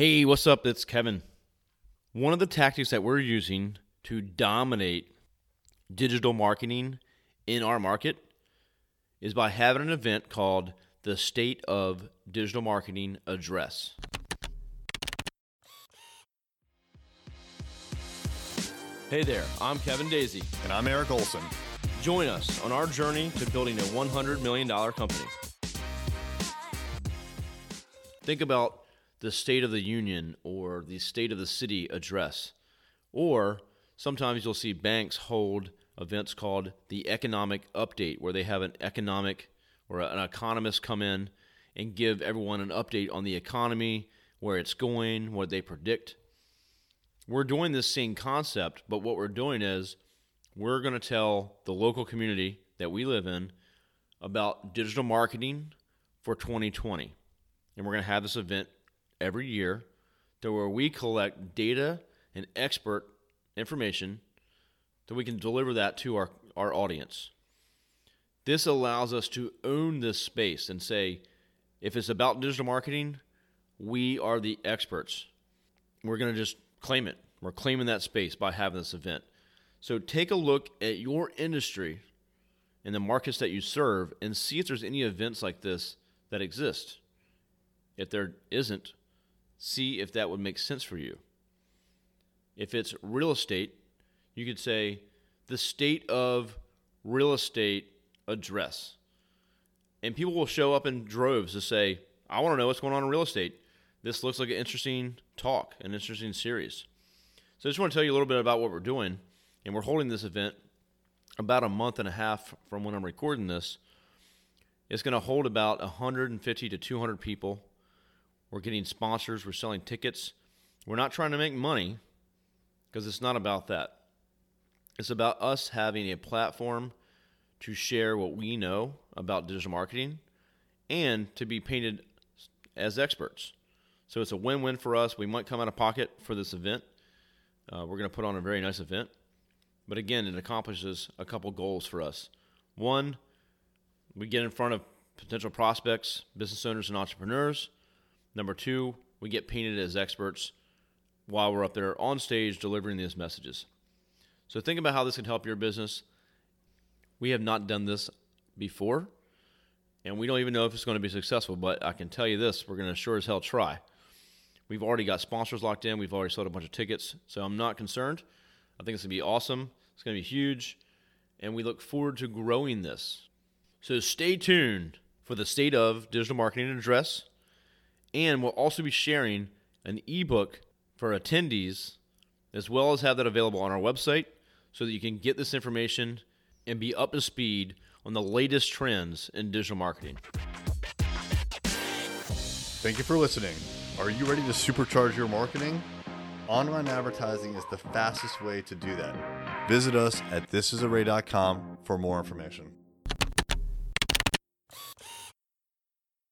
Hey, what's up? It's Kevin. One of the tactics that we're using to dominate digital marketing in our market is by having an event called the State of Digital Marketing Address. Hey there, I'm Kevin Daisy. And I'm Eric Olson. Join us on our journey to building a $100 million company. Think about the State of the Union or the State of the City address. Or sometimes you'll see banks hold events called the Economic Update, where they have an economic or an economist come in and give everyone an update on the economy, where it's going, what they predict. We're doing this same concept, but what we're doing is we're going to tell the local community that we live in about digital marketing for 2020. And we're going to have this event every year to where we collect data and expert information that we can deliver that to our, our audience. This allows us to own this space and say, if it's about digital marketing, we are the experts. We're going to just claim it. We're claiming that space by having this event. So take a look at your industry and the markets that you serve and see if there's any events like this that exist. If there isn't, see if that would make sense for you. If it's real estate, you could say the state of real estate address. And people will show up in droves to say, I want to know what's going on in real estate. This looks like an interesting talk, an interesting series. So I just want to tell you a little bit about what we're doing. And we're holding this event about a month and a half from when I'm recording this. It's going to hold about 150 to 200 people we're getting sponsors. We're selling tickets. We're not trying to make money because it's not about that. It's about us having a platform to share what we know about digital marketing and to be painted as experts. So it's a win win for us. We might come out of pocket for this event. Uh, we're going to put on a very nice event. But again, it accomplishes a couple goals for us. One, we get in front of potential prospects, business owners, and entrepreneurs. Number two, we get painted as experts while we're up there on stage delivering these messages. So think about how this can help your business. We have not done this before, and we don't even know if it's going to be successful, but I can tell you this we're going to sure as hell try. We've already got sponsors locked in, we've already sold a bunch of tickets, so I'm not concerned. I think it's going to be awesome, it's going to be huge, and we look forward to growing this. So stay tuned for the State of Digital Marketing Address and we'll also be sharing an ebook for attendees, as well as have that available on our website so that you can get this information and be up to speed on the latest trends in digital marketing. Thank you for listening. Are you ready to supercharge your marketing? Online advertising is the fastest way to do that. Visit us at thisisarray.com for more information.